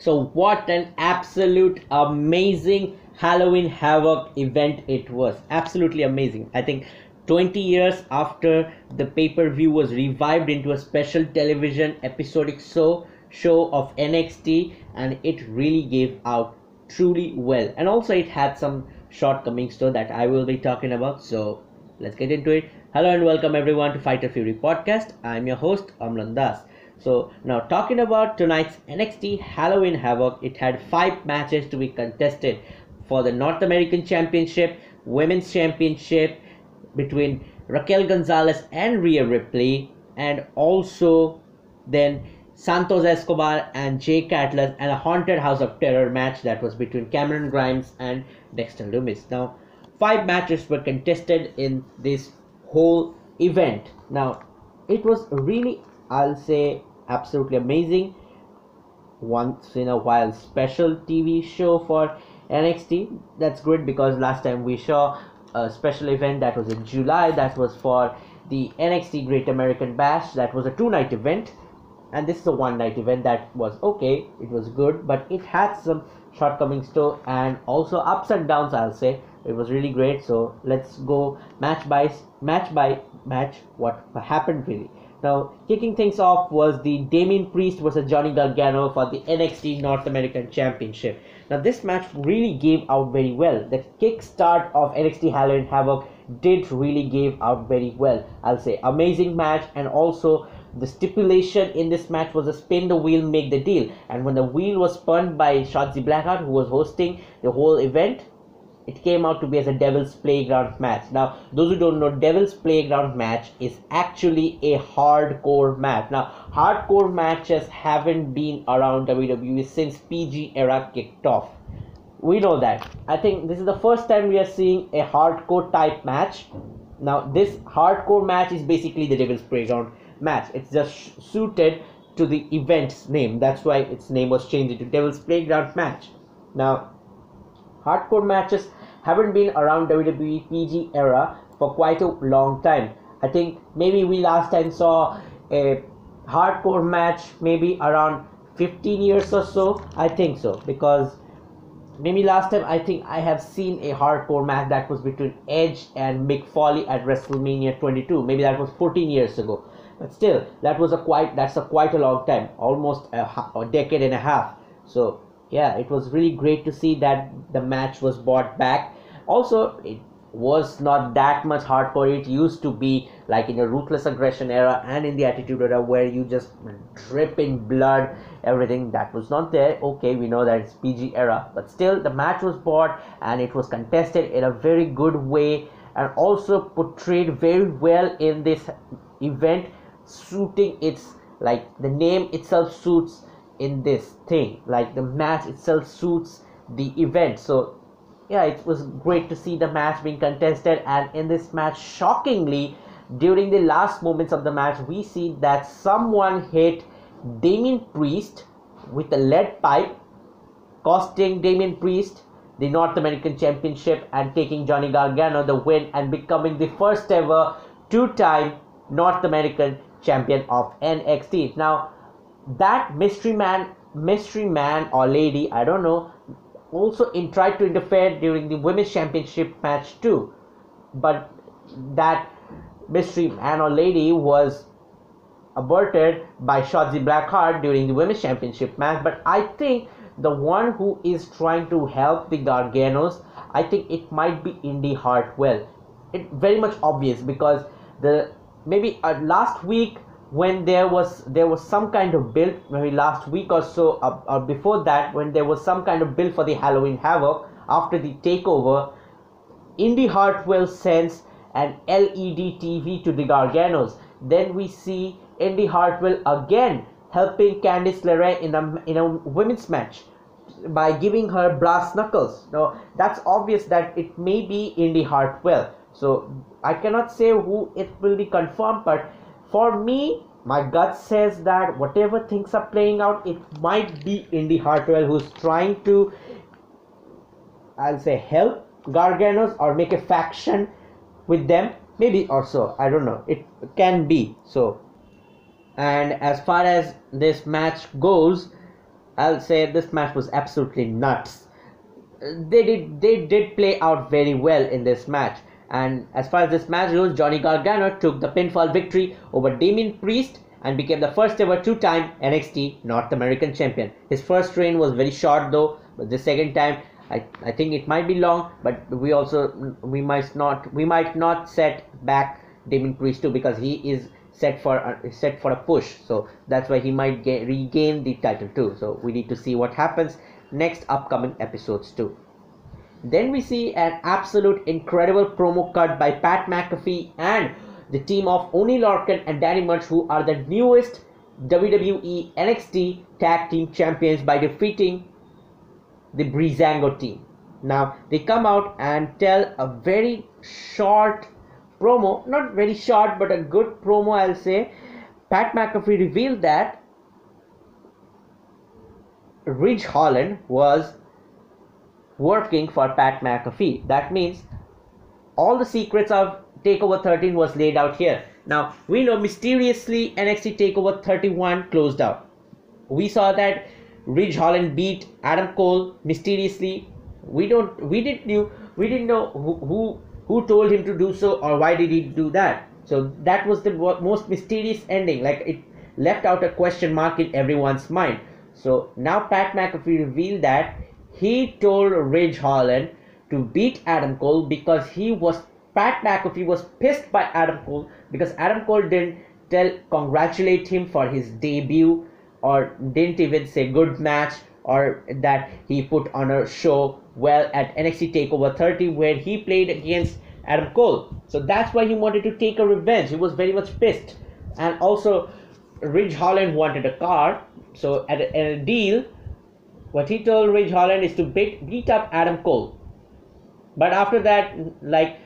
So, what an absolute amazing Halloween Havoc event it was! Absolutely amazing. I think 20 years after the pay per view was revived into a special television episodic show, show of NXT, and it really gave out truly well. And also, it had some shortcomings too that I will be talking about. So, let's get into it. Hello and welcome everyone to Fighter Fury podcast. I'm your host Amlan Das. So now talking about tonight's NXT Halloween Havoc, it had five matches to be contested for the North American Championship, Women's Championship between Raquel Gonzalez and Rhea Ripley, and also then Santos Escobar and Jake Atlas, and a Haunted House of Terror match that was between Cameron Grimes and Dexter Lumis. Now, five matches were contested in this whole event. Now, it was really, I'll say, absolutely amazing once in a while special TV show for NXT. That's good because last time we saw a special event that was in July that was for the NXT Great American Bash. That was a two night event, and this is a one night event that was okay. It was good, but it had some shortcomings too, and also ups and downs. I'll say it was really great. So let's go match by match by match. What happened really? Now, kicking things off was the Damien Priest versus Johnny Gargano for the NXT North American Championship. Now, this match really gave out very well. The kickstart of NXT Halloween Havoc did really gave out very well. I'll say amazing match, and also the stipulation in this match was a spin the wheel, make the deal. And when the wheel was spun by Shotzi Blackheart, who was hosting the whole event, it came out to be as a Devil's Playground match. Now, those who don't know, Devil's Playground match is actually a hardcore match. Now, hardcore matches haven't been around WWE since PG era kicked off. We know that. I think this is the first time we are seeing a hardcore type match. Now, this hardcore match is basically the Devil's Playground match. It's just suited to the event's name. That's why its name was changed to Devil's Playground match. Now, hardcore matches haven't been around WWE PG era for quite a long time. I think maybe we last time saw a hardcore match maybe around 15 years or so. I think so because maybe last time I think I have seen a hardcore match that was between Edge and Mick Foley at WrestleMania 22. Maybe that was 14 years ago. But still, that was a quite that's a quite a long time, almost a, a decade and a half. So yeah, it was really great to see that the match was brought back. Also, it was not that much hardcore. It used to be like in the ruthless aggression era and in the attitude era where you just drip in blood, everything that was not there. Okay, we know that it's PG era, but still the match was bought and it was contested in a very good way and also portrayed very well in this event, suiting its like the name itself suits in this thing. Like the match itself suits the event. So yeah it was great to see the match being contested. And in this match shockingly during the last moments of the match we see that someone hit Damien Priest with a lead pipe costing Damien Priest the North American Championship and taking Johnny Gargano the win and becoming the first ever two-time North American champion of NXT now that mystery man mystery man or lady i don't know also in tried to interfere during the women's championship match too. But that mystery man or lady was aborted by Shotzi Blackheart during the women's championship match. But I think the one who is trying to help the Garganos I think it might be Indi Hartwell. It very much obvious because the maybe uh, last week when there was there was some kind of bill maybe last week or so uh, or before that when there was some kind of bill for the Halloween Havoc after the takeover Indi Hartwell sends an LED TV to the Garganos. Then we see Indi Hartwell again helping Candice LeRae in a in a women's match by giving her brass knuckles. Now that's obvious that it may be Indi Hartwell. So I cannot say who it will be confirmed but for me my gut says that whatever things are playing out it might be Indi Hartwell who's trying to I'll say help Garganos or make a faction with them maybe or so I don't know it can be so and as far as this match goes I'll say this match was absolutely nuts. They did they did play out very well in this match. And as far as this match goes, Johnny Gargano took the pinfall victory over Damien Priest and became the first ever two-time NXT North American champion. His first reign was very short though, but the second time I, I think it might be long, but we also we might not we might not set back Damien Priest too because he is set for a, set for a push. So that's why he might get, regain the title too. So we need to see what happens next upcoming episodes too. Then we see an absolute incredible promo cut by Pat McAfee and the team of Oney Lorcan and Danny Burch, who are the newest WWE NXT Tag Team Champions by defeating the Breezango team. Now they come out and tell a very short promo, not very short, but a good promo, I'll say. Pat McAfee revealed that Ridge Holland was working for Pat McAfee. That means all the secrets of Takeover 13 was laid out here. Now we know mysteriously NXT Takeover 31 closed out. We saw that Ridge Holland beat Adam Cole mysteriously. We don't we didn't knew we didn't know who, who who told him to do so or why did he do that. So that was the most mysterious ending. Like it left out a question mark in everyone's mind. So now Pat McAfee revealed that he told Ridge Holland to beat Adam Cole because he was Pat McAfee was pissed by Adam Cole because Adam Cole didn't tell congratulate him for his debut or didn't even say good match or that he put on a show well at NXT Takeover 30 where he played against Adam Cole. So that's why he wanted to take a revenge. He was very much pissed. And also Ridge Holland wanted a car. So at a, at a deal, what he told Ridge Holland is to beat, beat up Adam Cole. But after that, like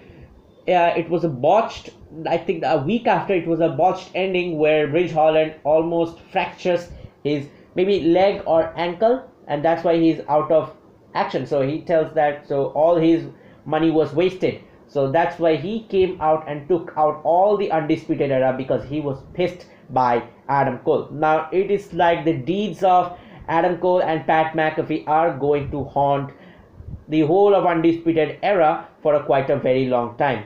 uh, it was a botched i think a week after it was a botched ending where ridge holland almost fractures his maybe leg or ankle and that's why he's out of action. So he tells that so all his money was wasted. So that's why he came out and took out all the undisputed era because he was pissed by adam cole. Now it is like the deeds of adam cole and pat mcafee are going to haunt the whole of undisputed era for a quite a very long time.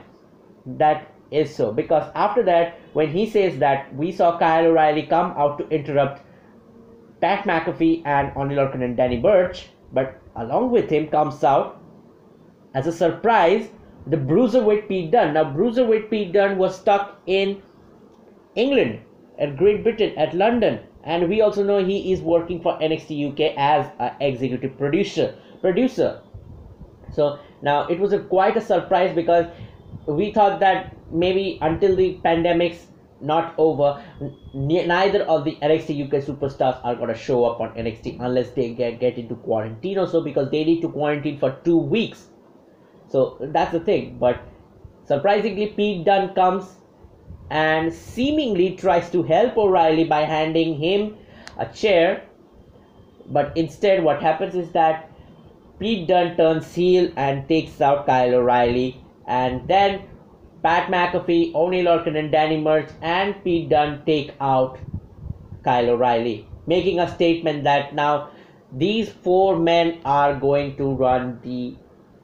That is so because after that when he says that we saw Kyle O'Reilly come out to interrupt Pat McAfee and Oney Lorcan and Danny Burch but along with him comes out as a surprise the bruiserweight Pete Dunne. Now bruiserweight Pete Dunne was stuck in England at Great Britain at London and we also know he is working for NXT UK as an executive producer producer so now it was a quite a surprise because we thought that maybe until the pandemic's not over, neither of the NXT UK superstars are gonna show up on NXT unless they get, get into quarantine or so because they need to quarantine for two weeks. So that's the thing. But surprisingly, Pete Dunne comes and seemingly tries to help O'Reilly by handing him a chair. But instead, what happens is that Pete Dunne turns heel and takes out Kyle O'Reilly and then Pat McAfee, Oney Lorcan, and Danny Burch and Pete Dunne take out Kyle O'Reilly, making a statement that now these four men are going to run the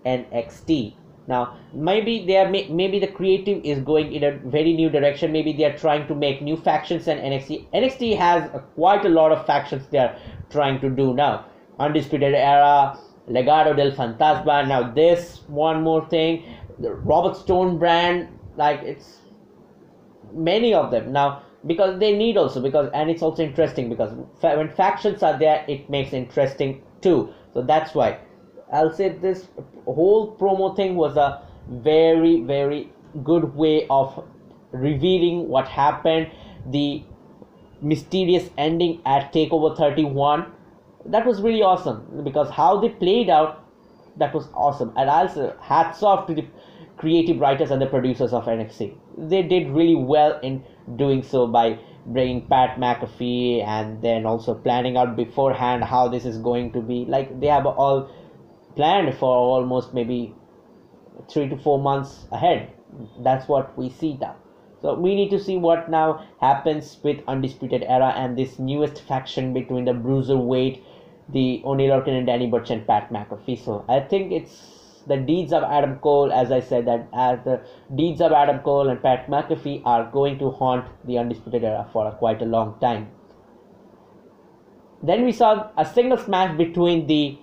NXT. Now, maybe they are maybe the creative is going in a very new direction. Maybe they are trying to make new factions and NXT. NXT has a, quite a lot of factions they are trying to do now. Undisputed Era, Legado del Fantasma. Now this one more thing, the Robert Stone brand, like it's many of them now because they need also because and it's also interesting because when factions are there it makes interesting too so that's why i'll say this whole promo thing was a very very good way of revealing what happened the mysterious ending at takeover 31 that was really awesome because how they played out that was awesome and also hats off to the creative writers and the producers of NXT. They did really well in doing so by bringing Pat McAfee and then also planning out beforehand how this is going to be. Like they have all planned for almost maybe three to four months ahead. That's what we see now. So we need to see what now happens with Undisputed Era and this newest faction between the bruiser Bruiserweight the Oney Lorcan and Danny Burch and Pat McAfee. So I think it's the deeds of Adam Cole, as I said, that as the deeds of Adam Cole and Pat McAfee are going to haunt the Undisputed Era for quite a long time. Then we saw a singles match between the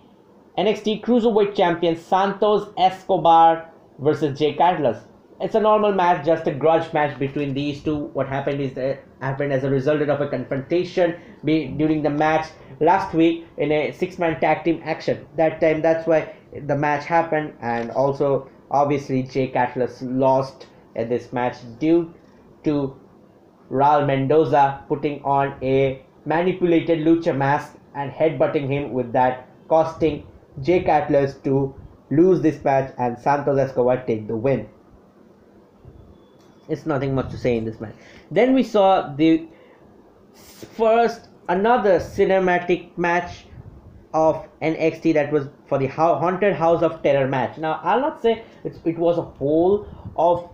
NXT Cruiserweight Champion Santos Escobar versus Jake Atlas. It's a normal match, just a grudge match between these two. What happened is that happened as a result of a confrontation during the match last week in a six-man tag team action. That time, that's why the match happened, and also obviously Jake Atlas lost in this match due to Raul Mendoza putting on a manipulated lucha mask and headbutting him with that, costing Jake Atlas to lose this match and Santos Escobar take the win. It's nothing much to say in this match. Then we saw the first another cinematic match of NXT that was for the Haunted House of Terror match. Now I'll not say it was a whole of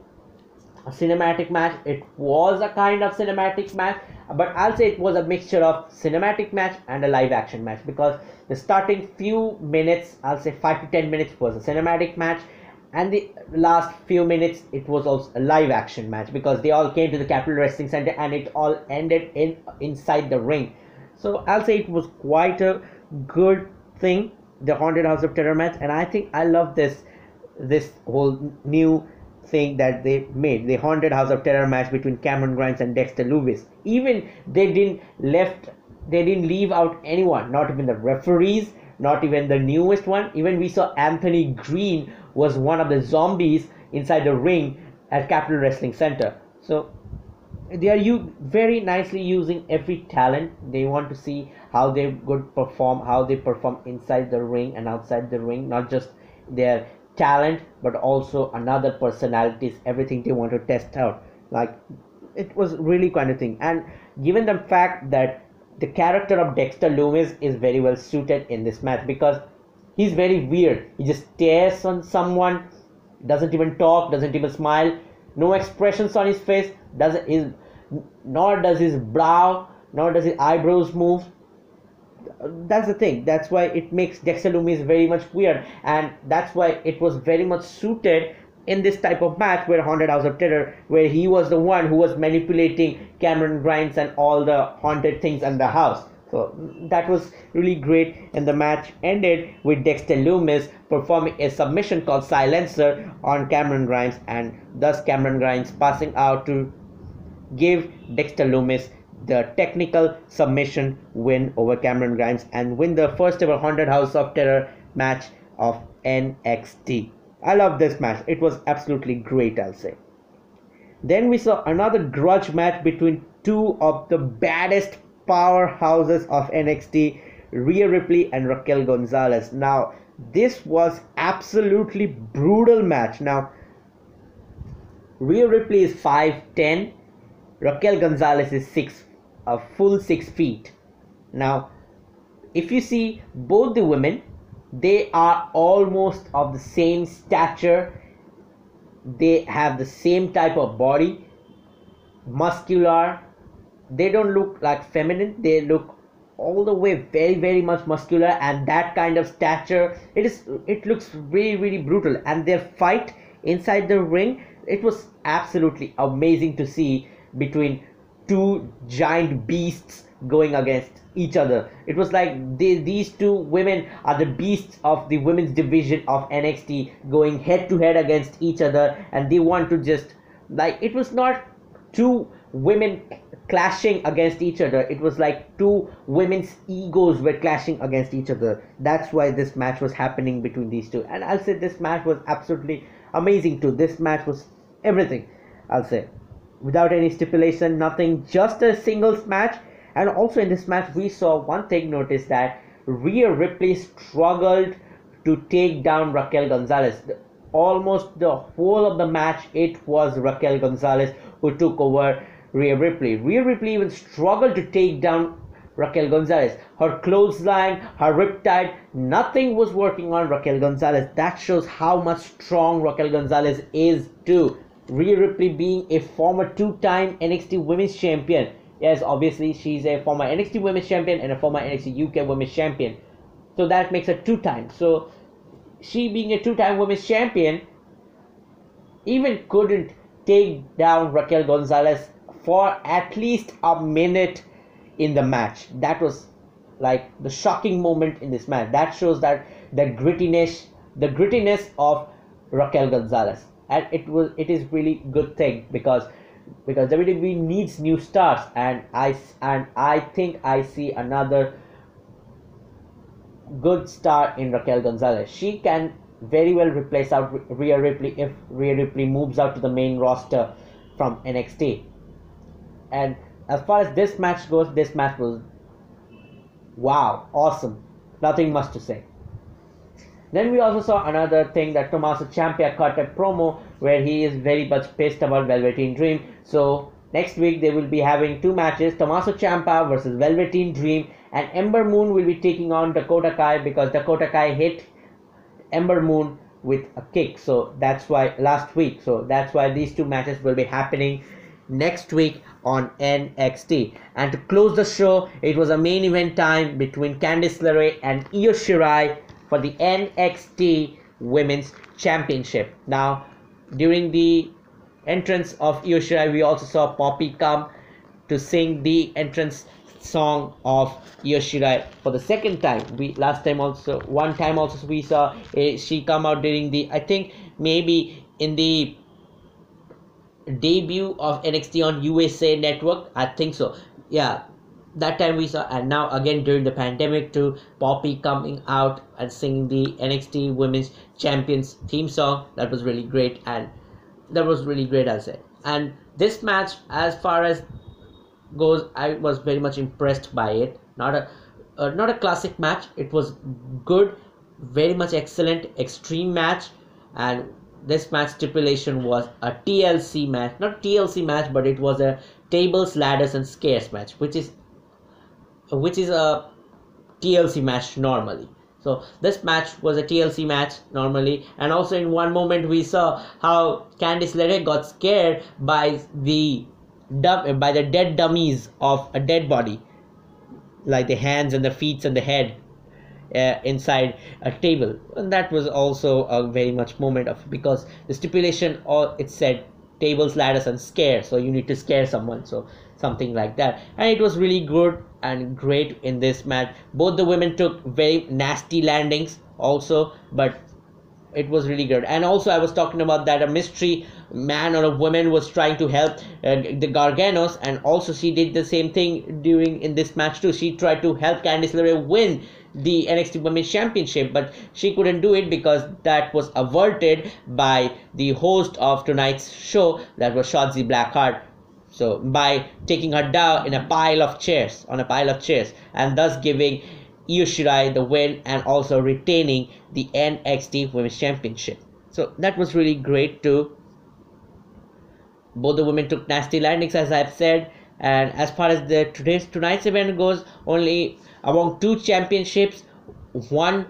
a cinematic match. It was a kind of cinematic match, but I'll say it was a mixture of cinematic match and a live action match because the starting few minutes, I'll say 5 to 10 minutes, was a cinematic match, and the last few minutes it was also a live action match because they all came to the Capitol Wrestling Center and it all ended in inside the ring. So I'll say it was quite a good thing, the Haunted House of Terror match, and I think I love this this whole new thing that they made the haunted house of terror match between cameron grimes and dexter Lumis. even they didn't left they didn't leave out anyone not even the referees not even the newest one even we saw anthony green was one of the zombies inside the ring at Capitol wrestling center so they are you very nicely using every talent they want to see how they would perform how they perform inside the ring and outside the ring not just their talent but also another personalities everything they want to test out. Like it was really kind of thing. And given the fact that the character of dexter lumis is very well suited in this match because he's very weird. He just stares on someone doesn't even talk doesn't even smile no expressions on his face doesn't his nor does his brow nor does his eyebrows move that's the thing. That's why it makes Dexter Lumis very much weird. And that's why it was very much suited in this type of match where Haunted House of Terror where he was the one who was manipulating Cameron Grimes and all the haunted things in the house. So that was really great. And the match ended with Dexter Lumis performing a submission called Silencer on Cameron Grimes and thus Cameron Grimes passing out to give Dexter Lumis the technical submission win over Cameron Grimes and win the first ever Haunted House of Terror match of NXT. I love this match. It was absolutely great, I'll say. Then we saw another grudge match between two of the baddest powerhouses of NXT, Rhea Ripley and Raquel Gonzalez. Now, this was absolutely brutal match. Now, Rhea Ripley is 5'10, Raquel Gonzalez is 6 a full six feet. Now, if you see both the women, they are almost of the same stature. They have the same type of body, muscular. They don't look like feminine. They look all the way very very much muscular and that kind of stature it is it looks really really brutal and their fight inside the ring it was absolutely amazing to see between two giant beasts going against each other. It was like they, these two women are the beasts of the women's division of NXT going head to head against each other, and they want to just like it was not two women clashing against each other. It was like two women's egos were clashing against each other. That's why this match was happening between these two. And I'll say this match was absolutely amazing too. This match was everything. I'll say without any stipulation, nothing, just a singles match. And also in this match, we saw one thing notice that Rhea Ripley struggled to take down Raquel Gonzalez. Almost the whole of the match, it was Raquel Gonzalez who took over Rhea Ripley. Rhea Ripley even struggled to take down Raquel Gonzalez. Her clothesline, her riptide, nothing was working on Raquel Gonzalez. That shows how much strong Raquel Gonzalez is too. Rhea Ripley being a former two-time NXT Women's Champion. Yes, obviously she's a former NXT Women's Champion and a former NXT UK Women's Champion. so that makes her two-time. So she being a two-time women's champion even couldn't take down Raquel Gonzalez for at least a minute in the match. That was like the shocking moment in this match. That shows that the grittiness, the grittiness of Raquel Gonzalez, and it was it is really good thing because because WWE needs new stars, and I and I think I see another good star in Raquel Gonzalez. She can very well replace out Rhea Ripley if Rhea Ripley moves out to the main roster from NXT. And as far as this match goes, this match was wow, awesome. Nothing much to say. Then we also saw another thing that Tommaso Ciampa cut a promo where he is very much pissed about Velveteen Dream. So next week they will be having two matches: Tommaso Ciampa versus Velveteen Dream, and Ember Moon will be taking on Dakota Kai because Dakota Kai hit Ember Moon with a kick. So that's why last week. So that's why these two matches will be happening next week on NXT. And to close the show, it was a main event time between Candice LeRae and Io Shirai for the NXT Women's Championship. Now, during the entrance of Io Shirai, we also saw Poppy come to sing the entrance song of Io Shirai for the second time. We last time also one time also we saw uh, she come out during the I think maybe in the debut of NXT on USA Network. I think so. Yeah, that time we saw, and now again during the pandemic too, Poppy coming out and singing the NXT Women's Champions theme song. That was really great, and that was really great, I said. And this match, as far as goes, I was very much impressed by it. Not a uh, not a classic match. It was good, very much excellent, extreme match, and this match stipulation was a TLC match, not TLC match, but it was a tables, ladders, and scares match, which is which is a TLC match normally. So this match was a TLC match normally, and also in one moment we saw how Candice LeRae got scared by the by the dead dummies of a dead body, like the hands and the feet and the head uh, inside a table. And that was also a very much moment of because the stipulation or it said tables, ladders, and scare. So you need to scare someone. So something like that, and it was really good and great in this match. Both the women took very nasty landings also, but it was really good. And also, I was talking about that a mystery man or a woman was trying to help uh, the Garganos, and also she did the same thing during in this match too. She tried to help Candice LeRae win the NXT Women's Championship, but she couldn't do it because that was averted by the host of tonight's show, that was Shotzi Blackheart. So by taking her down in a pile of chairs, on a pile of chairs, and thus giving Io Shirai the win and also retaining the NXT Women's Championship. So that was really great too. Both the women took nasty landings, as I've said, and as far as the today's tonight's event goes, only among two championships, one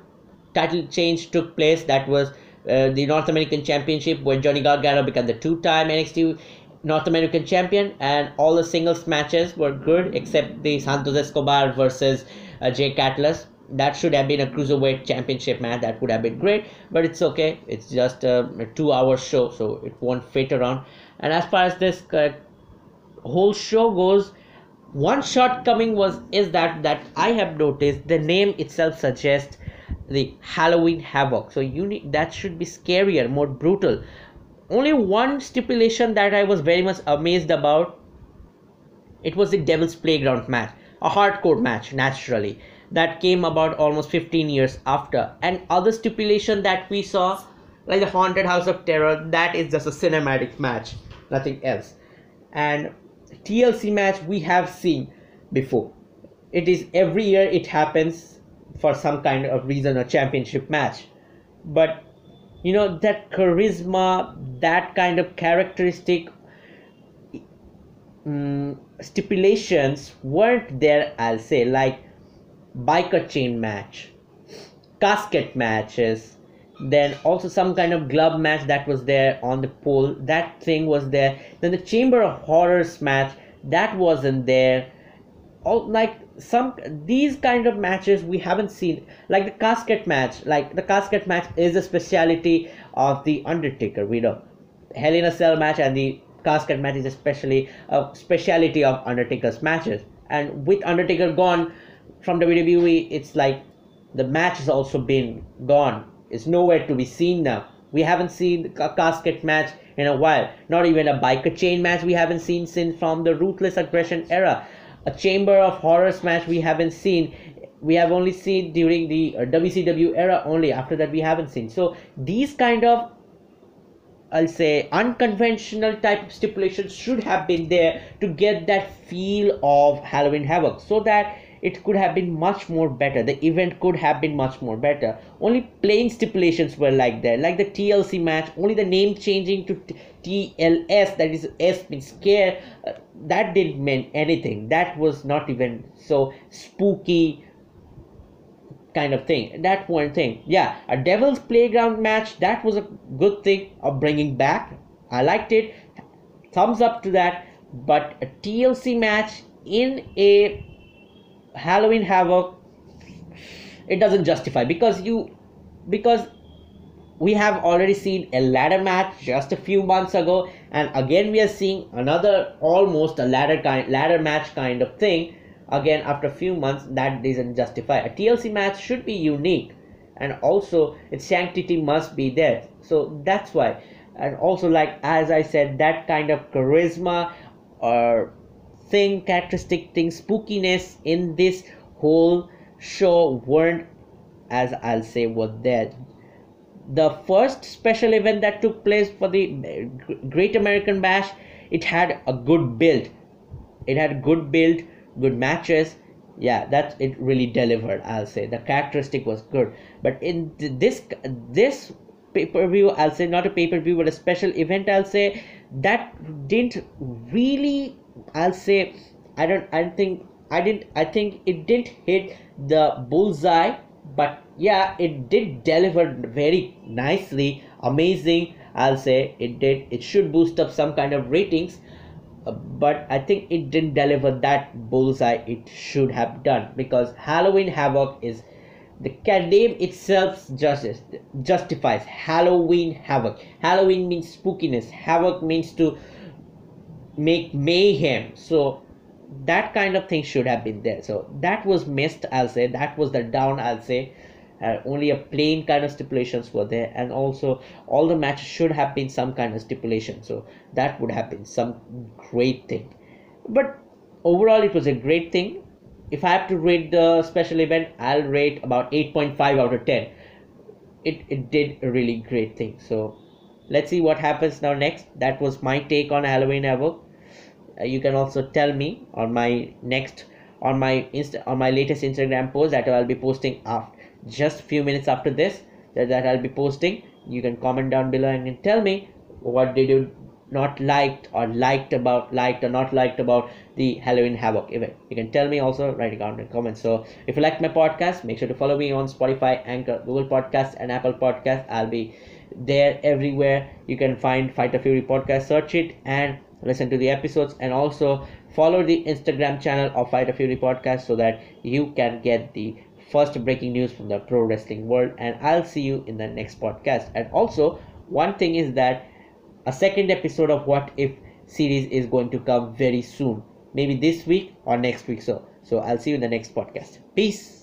title change took place. That was uh, the North American Championship, where Johnny Gargano became the two-time NXT North American champion, and all the singles matches were good except the Santos Escobar versus uh, Jake Atlas. That should have been a cruiserweight championship match. That would have been great, but it's okay. It's just a, a two-hour show, so it won't fit around. And as far as this uh, whole show goes, one shortcoming was is that that I have noticed the name itself suggests the Halloween Havoc. So you need that should be scarier, more brutal. Only one stipulation that I was very much amazed about. It was the Devil's Playground match, a hardcore match, naturally that came about almost 15 years after. And other stipulation that we saw, like the Haunted House of Terror, that is just a cinematic match, nothing else. And TLC match we have seen before. It is every year it happens for some kind of reason a championship match. But you know that charisma, that kind of characteristic um, stipulations weren't there, I'll say, like biker chain match, casket matches, then also some kind of glove match that was there on the pole. That thing was there. Then the chamber of horrors match that wasn't there. All like some these kind of matches we haven't seen. Like the casket match like the casket match is a speciality of the undertaker we know. Hell in a cell match and the casket match is especially a speciality of undertaker's matches. And with undertaker gone from wwe it's like the match has also been gone. It's nowhere to be seen now. We haven't seen a casket match in a while. Not even a biker chain match we haven't seen since from the ruthless aggression era a chamber of horrors match we haven't seen. We have only seen during the WCW uh, era only. After that we haven't seen. So these kind of I'll say unconventional type of stipulations should have been there to get that feel of Halloween Havoc. So that it could have been much more better. The event could have been much more better. Only plain stipulations were like that. Like the tlc match only the name changing to tls that is s means scare uh, that didn't mean anything. That was not even so spooky kind of thing. That one thing. Yeah a devil's playground match that was a good thing of bringing back. I liked it. Thumbs up to that. But a tlc match in a Halloween Havoc it doesn't justify because you because we have already seen a ladder match just a few months ago and again we are seeing another almost a ladder kind ladder match kind of thing. Again after a few months that doesn't justify. A TLC match should be unique and also its sanctity must be there. So that's why. And also like as I said that kind of charisma or thing, characteristic thing, spookiness in this whole show weren't, as I'll say, were there. The first special event that took place for the Great American Bash, it had a good build. It had good build, good matches. Yeah, that it really delivered. I'll say the characteristic was good, but in this this pay per view, I'll say not a pay per view, but a special event. I'll say that didn't really I'll say I don't I don't think I didn't I think it didn't hit the bullseye but yeah it did deliver very nicely amazing I'll say it did it should boost up some kind of ratings uh, but I think it didn't deliver that bullseye it should have done because Halloween Havoc is the name itself just justifies Halloween Havoc. Halloween means spookiness. Havoc means to make mayhem. So that kind of thing should have been there. So that was missed i'll say. That was the down i'll say. Uh, only a plain kind of stipulations were there. And also all the matches should have been some kind of stipulation. So that would have been some great thing. But overall it was a great thing. If i have to rate the special event i'll rate about 8.5 out of 10 it, it did a really great thing. So let's see what happens now next. That was my take on halloween uh, Uh, you can also tell me on my next on my insta on my latest instagram post that i'll be posting after just few minutes after this that, that i'll be posting. You can comment down below and tell me what did you not liked or liked about liked or not liked about the halloween havoc event. You can tell me also write it down in comments. So if you like my podcast make sure to follow me on spotify anchor google podcast and apple podcast i'll be there everywhere. You can find fighter fury podcast search it and listen to the episodes and also follow the Instagram channel of Fighter Fury Podcast so that you can get the first breaking news from the pro wrestling world. And I'll see you in the next podcast. And also, one thing is that a second episode of What If series is going to come very soon, maybe this week or next week. So, so I'll see you in the next podcast. Peace.